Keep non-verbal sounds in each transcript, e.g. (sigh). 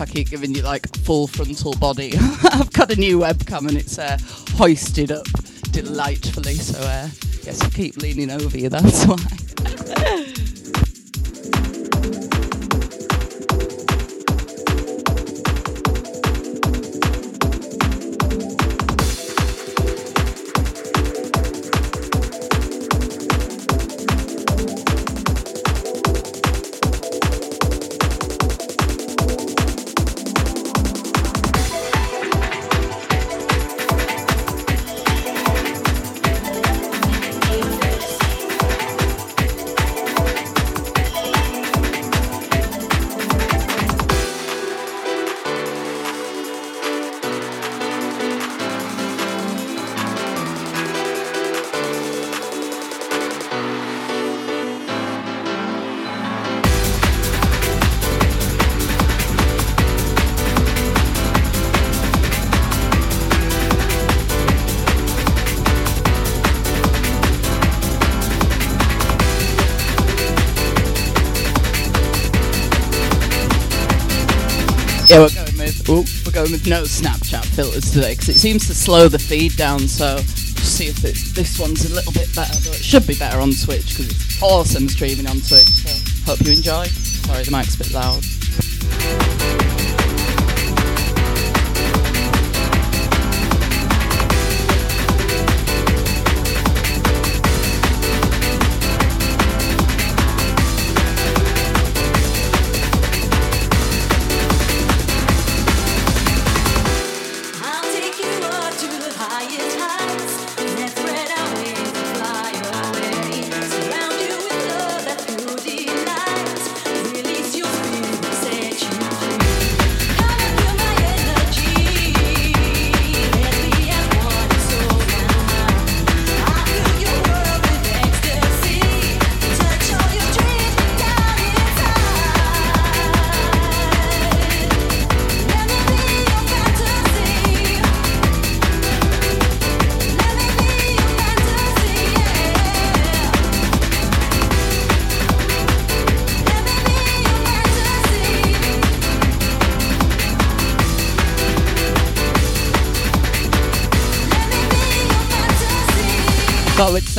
I keep giving you like full frontal body. (laughs) I've got a new webcam and it's uh, hoisted up delightfully. So uh, yes, I keep leaning over you. That's (laughs) why. Going with no Snapchat filters today because it seems to slow the feed down. So see if it, this one's a little bit better, but it should be better on Twitch because it's awesome streaming on Twitch. So hope you enjoy. Sorry, the mic's a bit loud.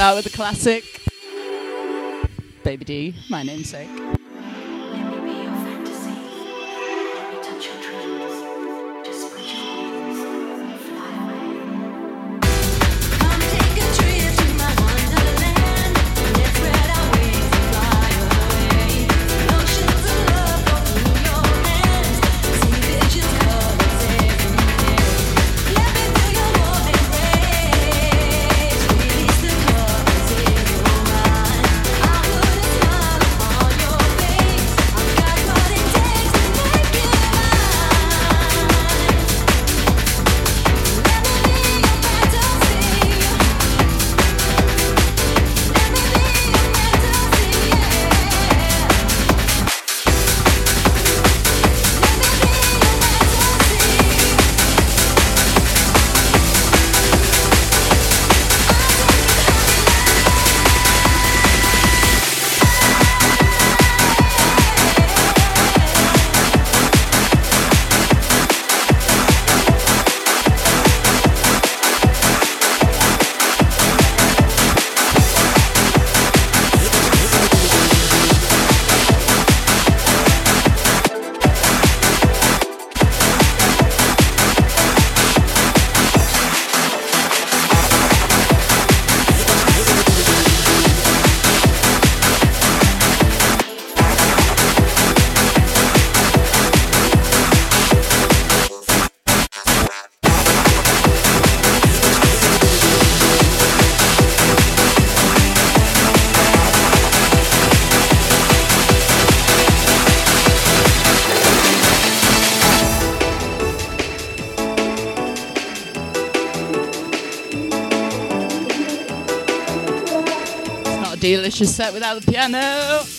Start with a classic. Baby D, my namesake. A set without the piano.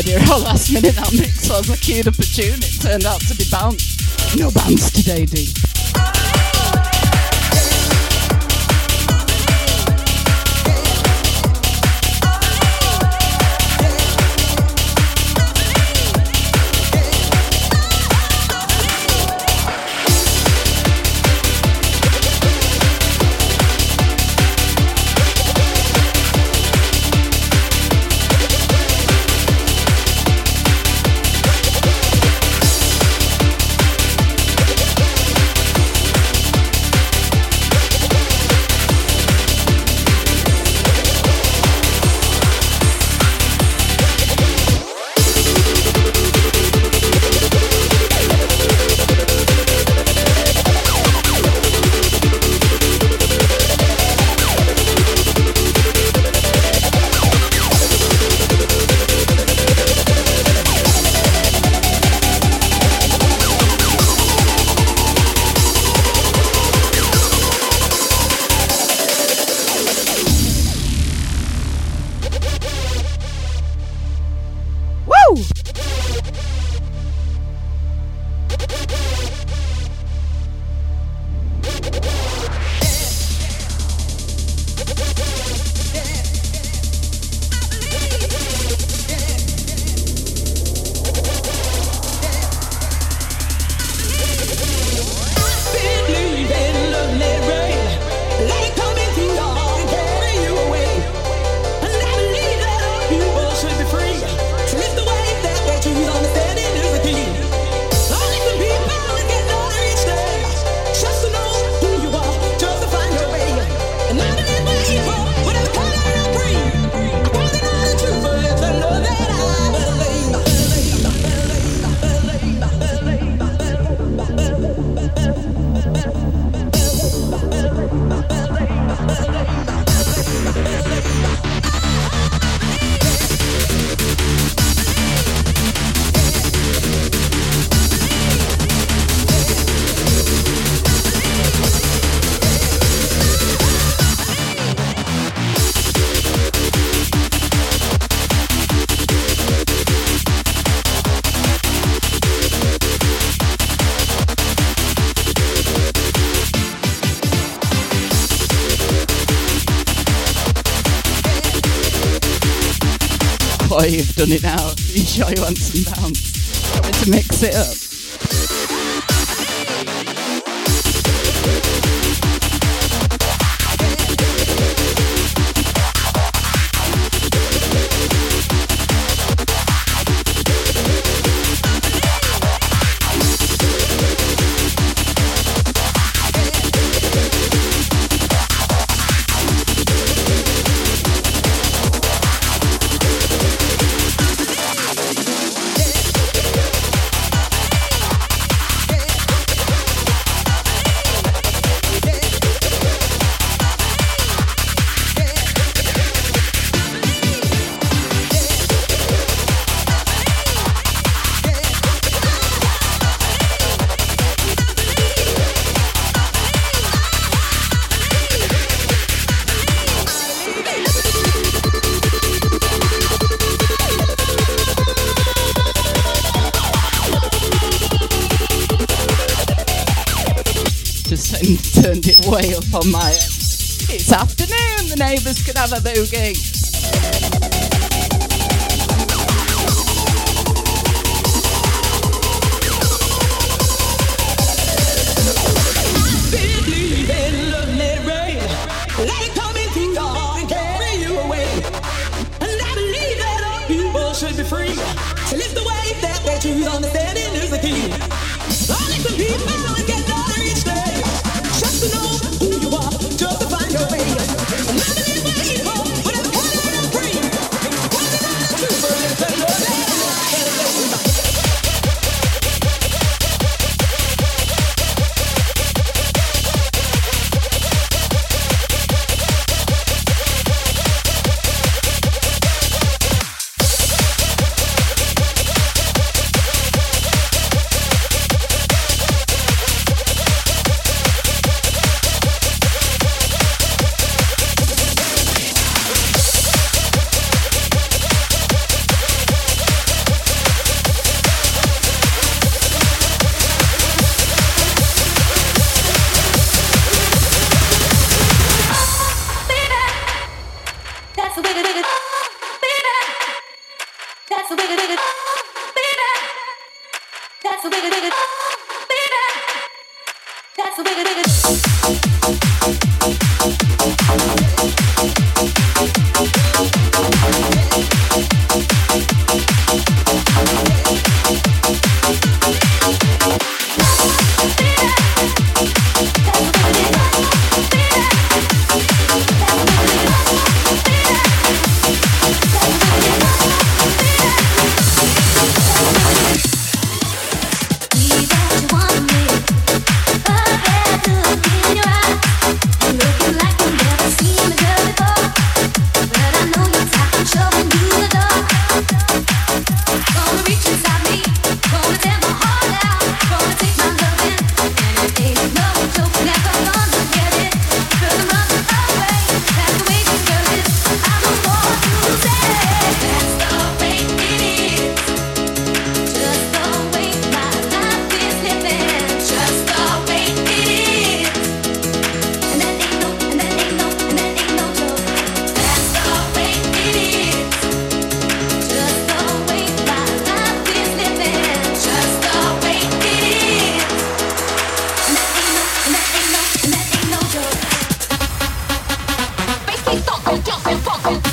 idea how last minute that mix was. I queued up a tune, it turned out to be bounce. No bounce today, D. you've done it now. You sure you want some bounce? to mix it up. on my end. It's afternoon, the neighbours could have a boogie. Fuck don't be.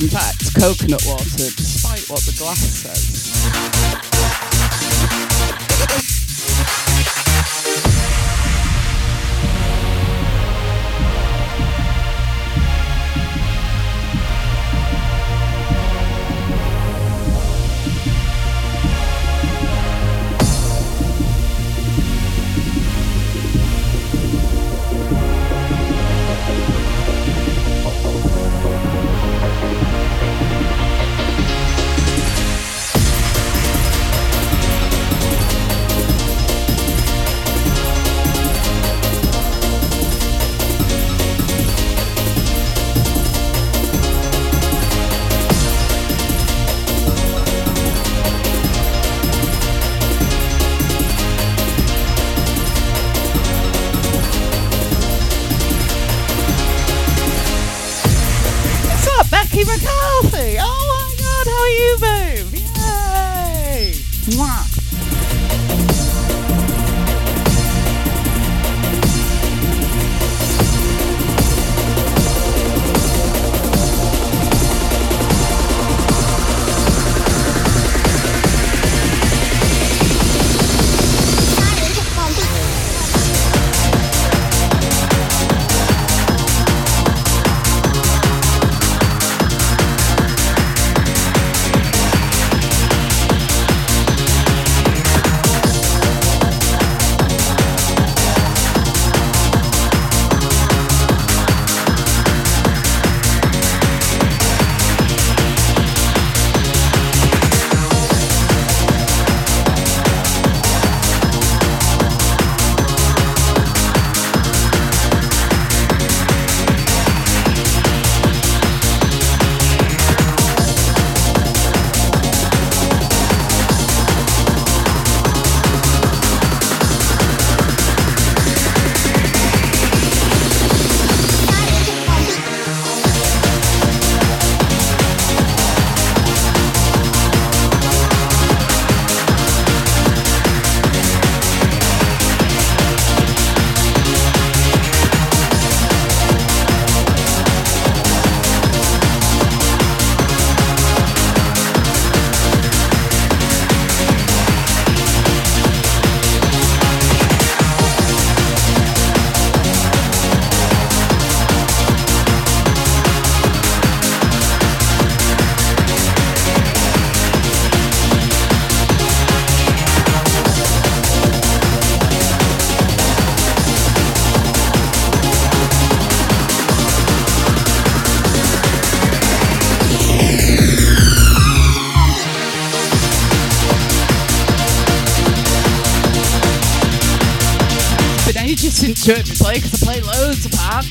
In fact coconut water, despite what the glass says.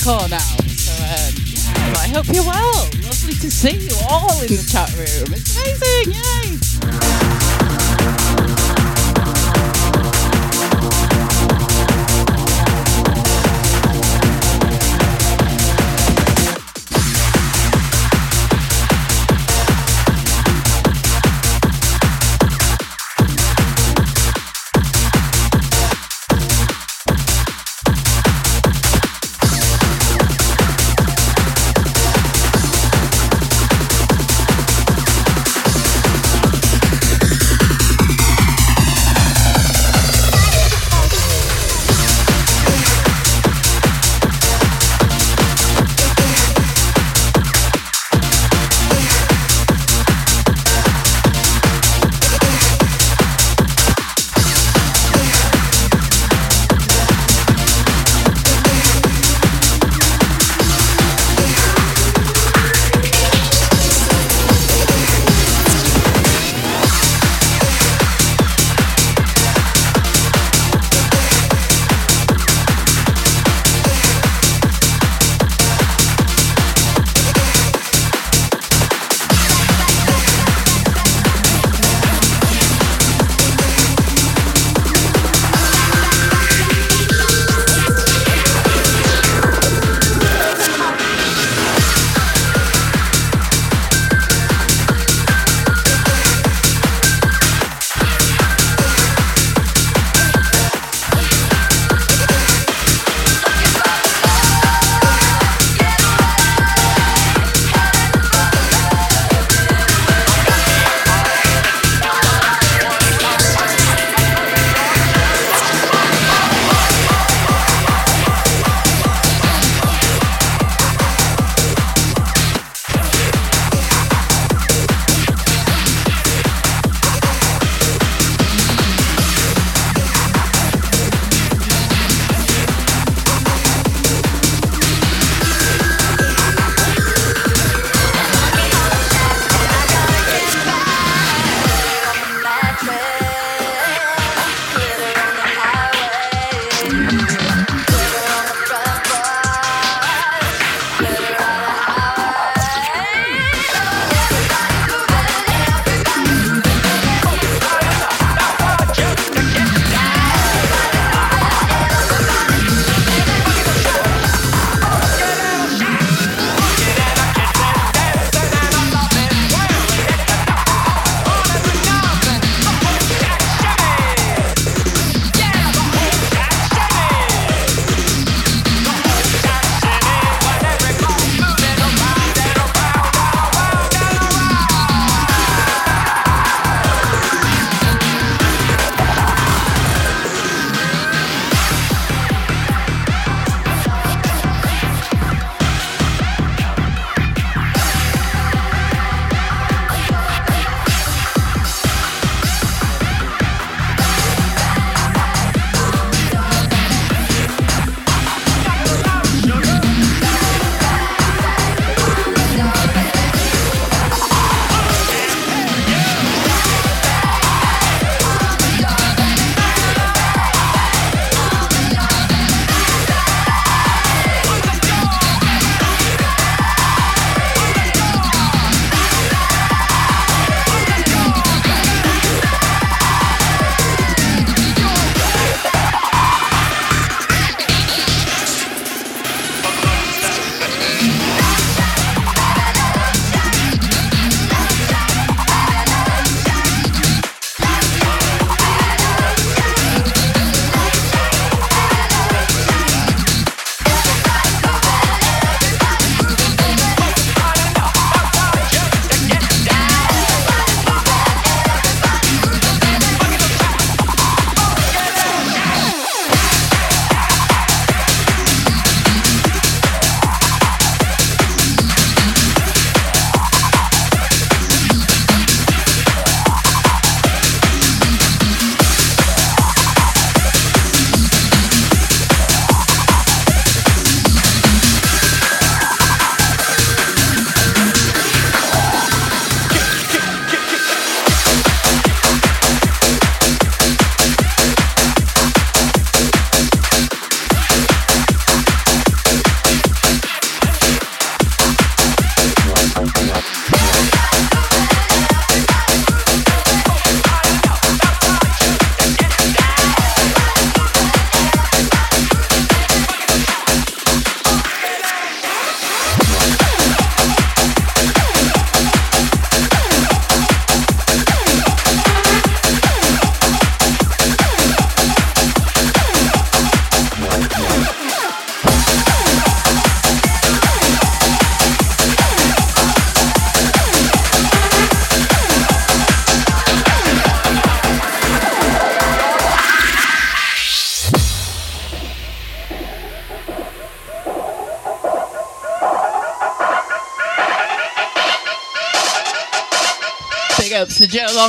Hardcore now. So um, I hope you're well. Lovely to see you all in the chat room. It's amazing,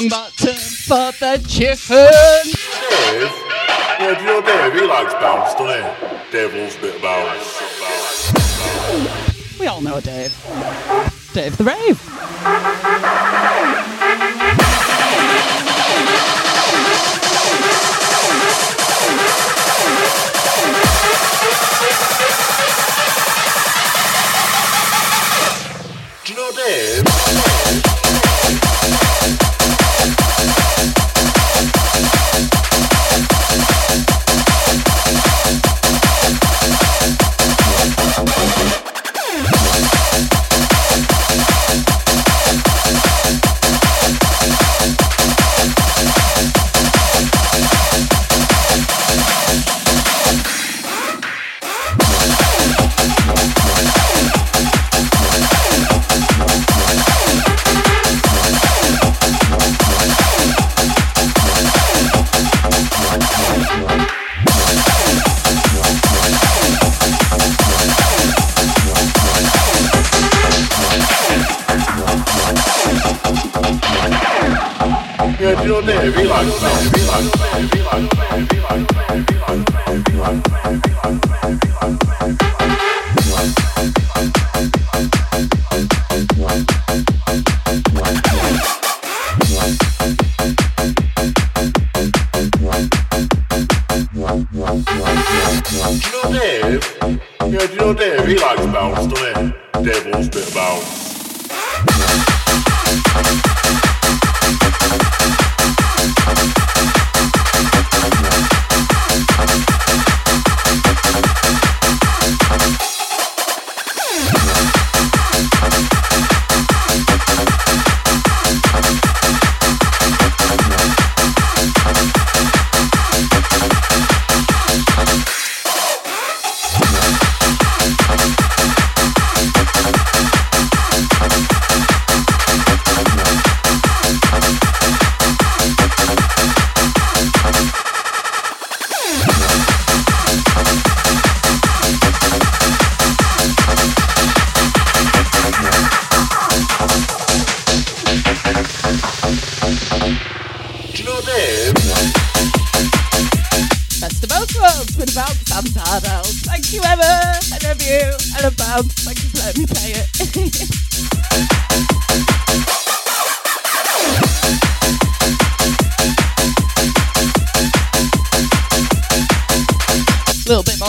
to Joe Longbottom for the chicken. Dave? Yeah, do you know Dave? He likes bounce, doesn't he? Dave bit of bounce. We all know Dave. Dave the Rave. Do you know Dave? He likes bounce. He likes bounce. He likes bounce. He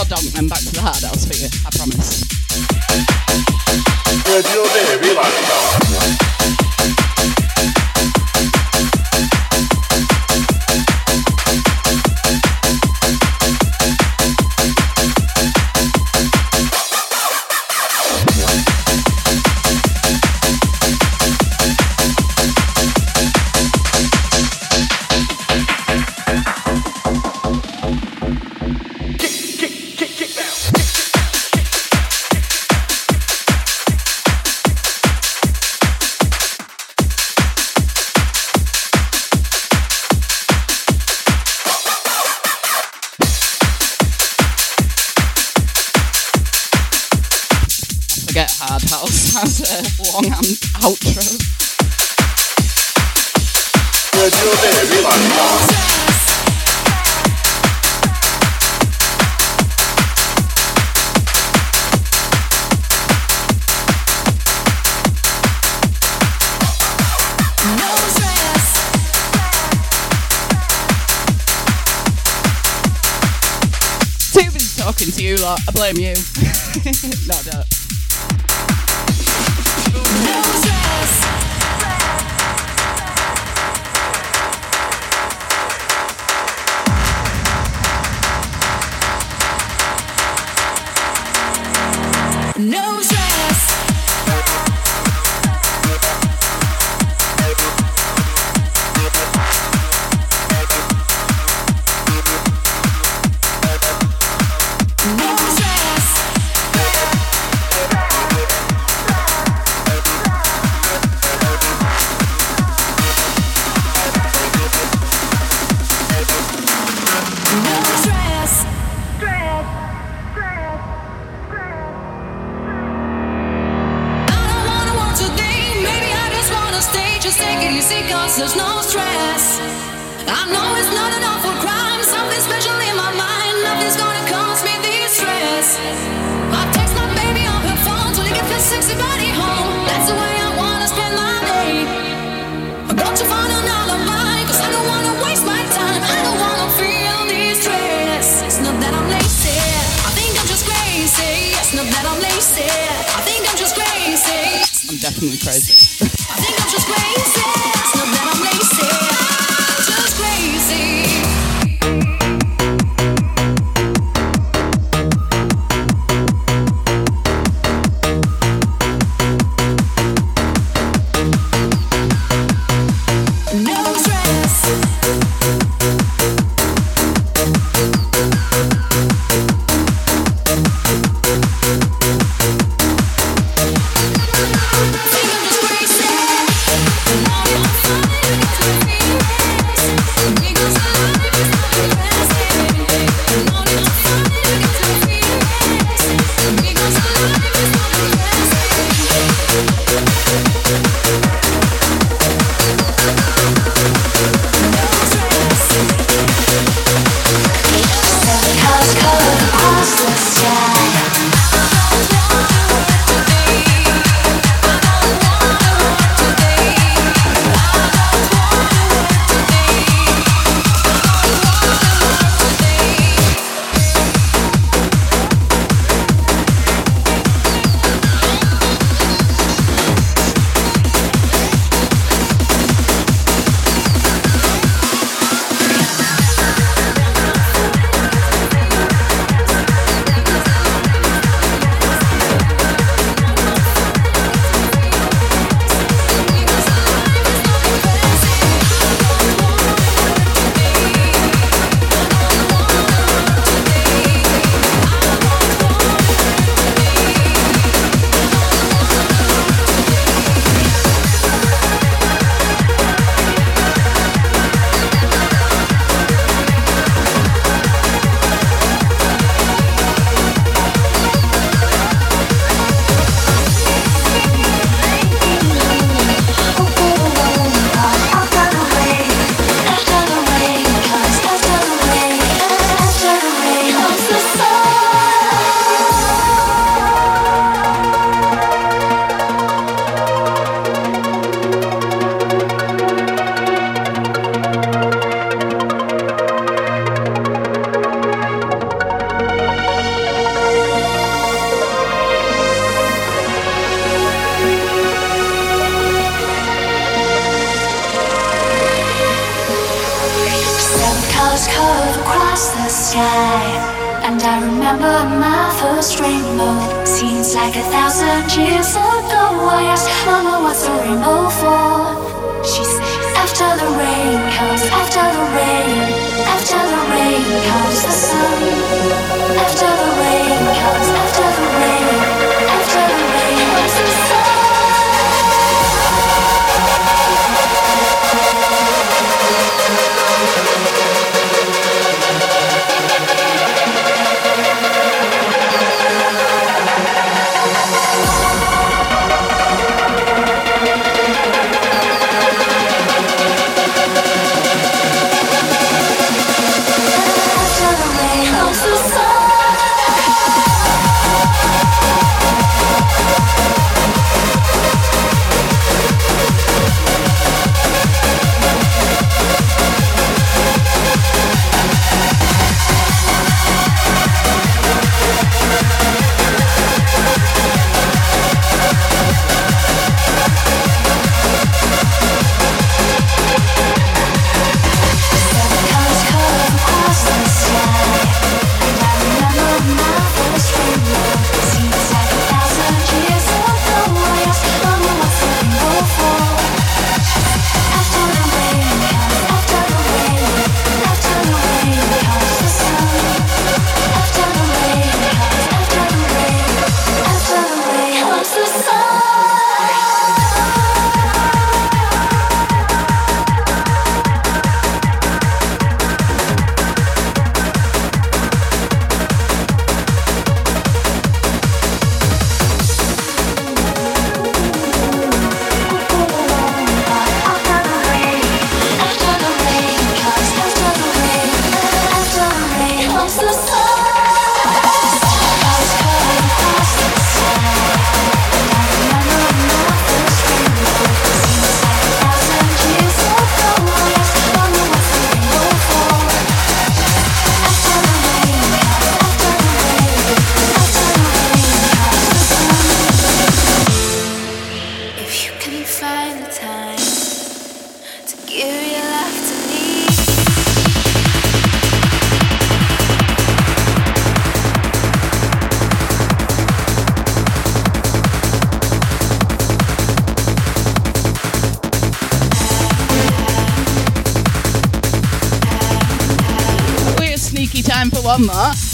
More donk then back to the hard house for you, I promise. Yeah, do I blame you. (laughs) no, don't. No Like a thousand years ago. I asked Mama what's the rainbow for. She said, After the rain comes, after the rain, after the rain comes the sun. After the rain comes. The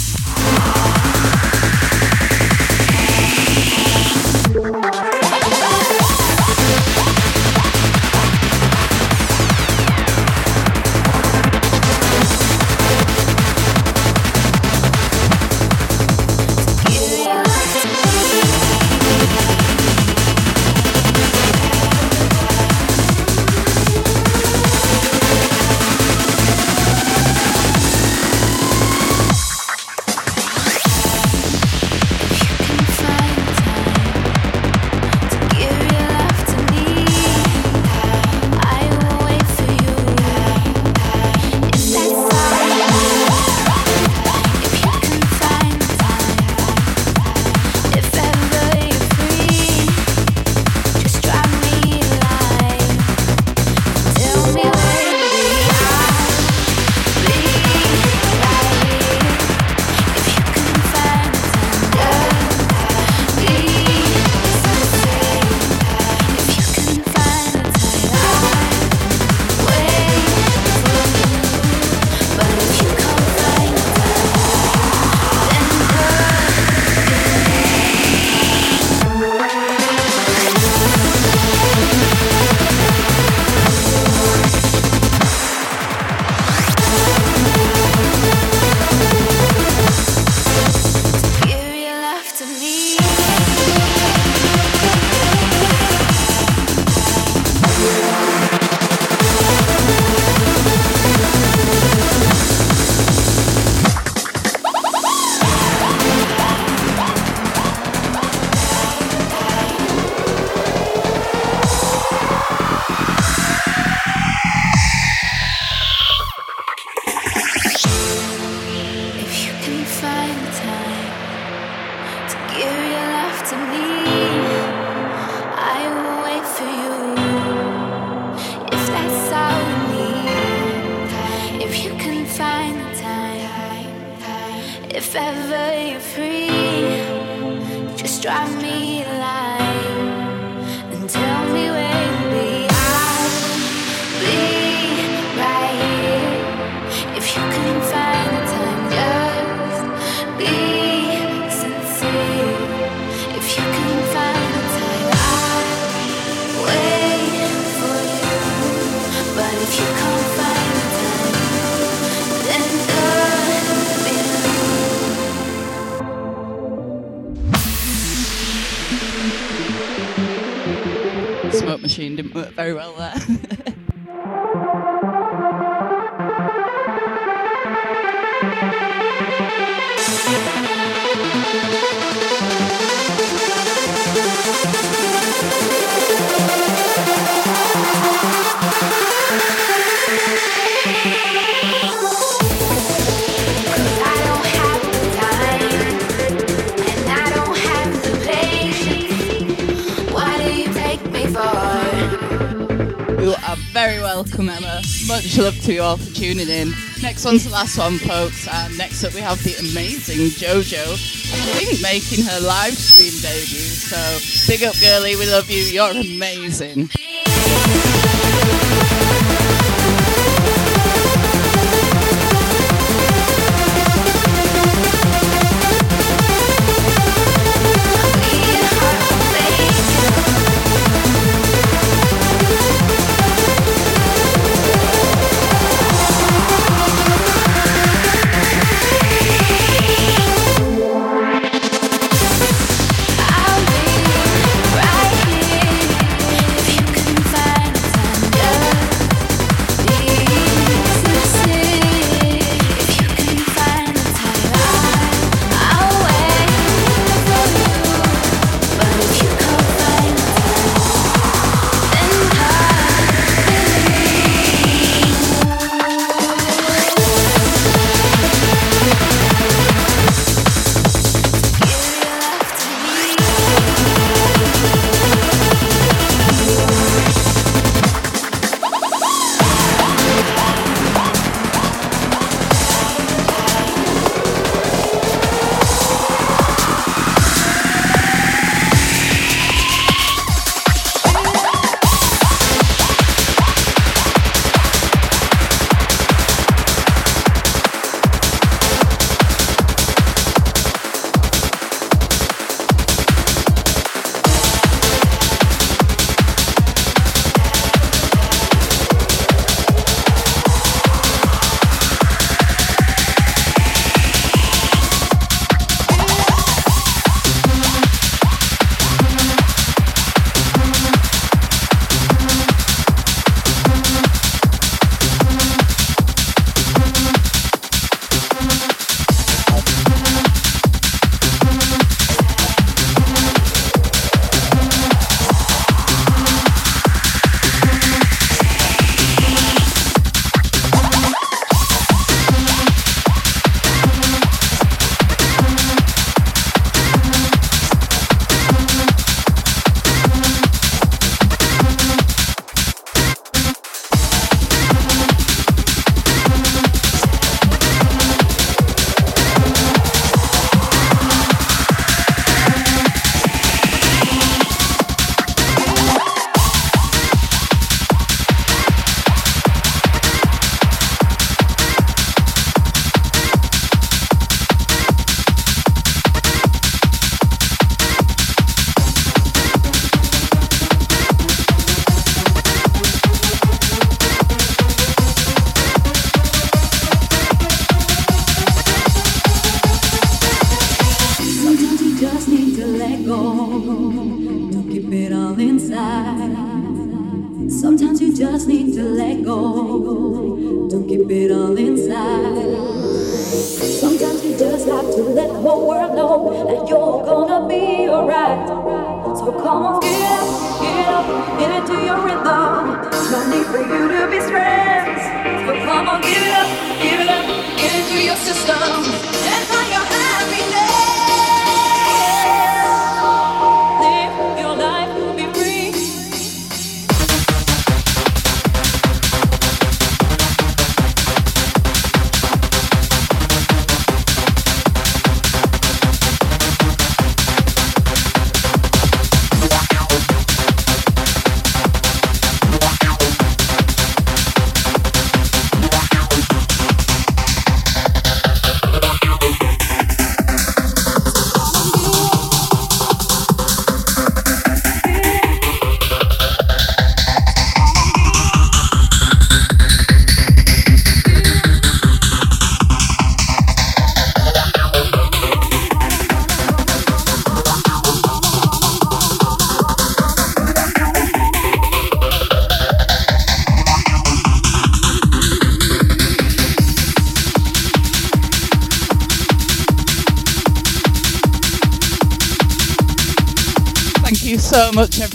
If that's all you need, if you can find the time. If ever you're free, just drive me Didn't work very well there. (laughs) very welcome, Emma. Much love to you all for tuning in. Next one's the last one, folks. And next up, we have the amazing JoJo. I think making her live stream debut. So, big up, girlie. We love you. You're amazing.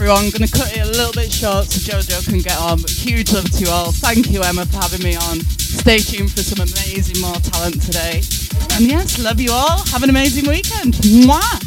Everyone. Going to cut it a little bit short so Jojo can get on. But huge love to you all. Thank you, Emma, for having me on. Stay tuned for some amazing more talent today. And yes, love you all. Have an amazing weekend. Mwah!